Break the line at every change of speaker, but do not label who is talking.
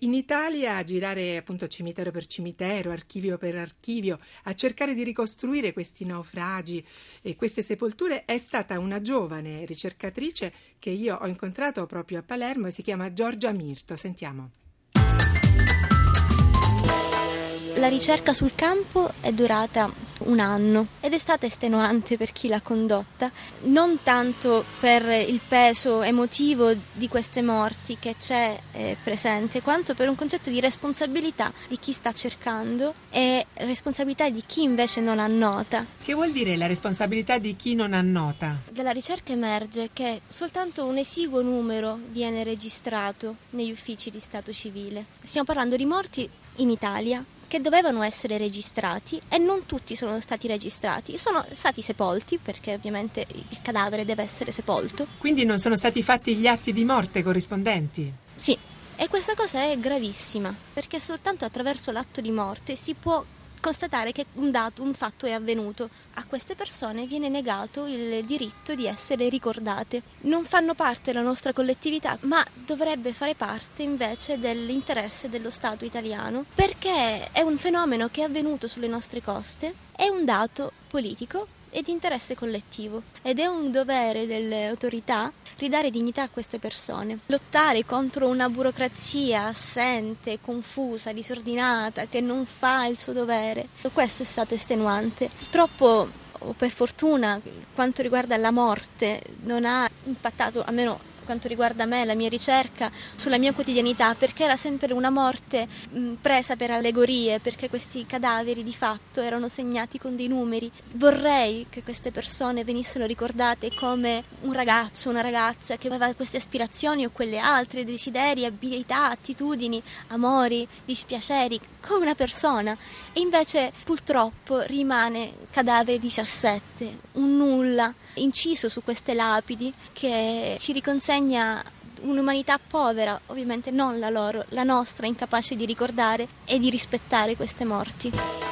In Italia a girare appunto cimitero per cimitero, archivio per archivio, a cercare di ricostruire questi naufragi e queste sepolture è stata una giovane ricercatrice che io ho incontrato proprio a Palermo e si chiama Giorgia Mirto. Sentiamo.
La ricerca sul campo è durata un anno ed è stata estenuante per chi l'ha condotta, non tanto per il peso emotivo di queste morti che c'è eh, presente, quanto per un concetto di responsabilità di chi sta cercando e responsabilità di chi invece non annota.
Che vuol dire la responsabilità di chi non annota?
Dalla ricerca emerge che soltanto un esiguo numero viene registrato negli uffici di Stato civile. Stiamo parlando di morti in Italia che dovevano essere registrati e non tutti sono stati registrati, sono stati sepolti perché ovviamente il cadavere deve essere sepolto.
Quindi non sono stati fatti gli atti di morte corrispondenti?
Sì, e questa cosa è gravissima perché soltanto attraverso l'atto di morte si può constatare che un dato, un fatto è avvenuto. A queste persone viene negato il diritto di essere ricordate. Non fanno parte della nostra collettività, ma dovrebbe fare parte invece dell'interesse dello Stato italiano, perché è un fenomeno che è avvenuto sulle nostre coste, è un dato politico e di interesse collettivo ed è un dovere delle autorità ridare dignità a queste persone, lottare contro una burocrazia assente, confusa, disordinata che non fa il suo dovere. Questo è stato estenuante. Purtroppo o per fortuna quanto riguarda la morte non ha impattato almeno quanto riguarda me, la mia ricerca, sulla mia quotidianità, perché era sempre una morte mh, presa per allegorie, perché questi cadaveri di fatto erano segnati con dei numeri. Vorrei che queste persone venissero ricordate come un ragazzo, una ragazza che aveva queste aspirazioni o quelle altre, desideri, abilità, attitudini, amori, dispiaceri, come una persona. E invece purtroppo rimane cadavere 17, un nulla, inciso su queste lapidi che ci riconsegna insegna un'umanità povera, ovviamente non la loro, la nostra, incapace di ricordare e di rispettare queste morti.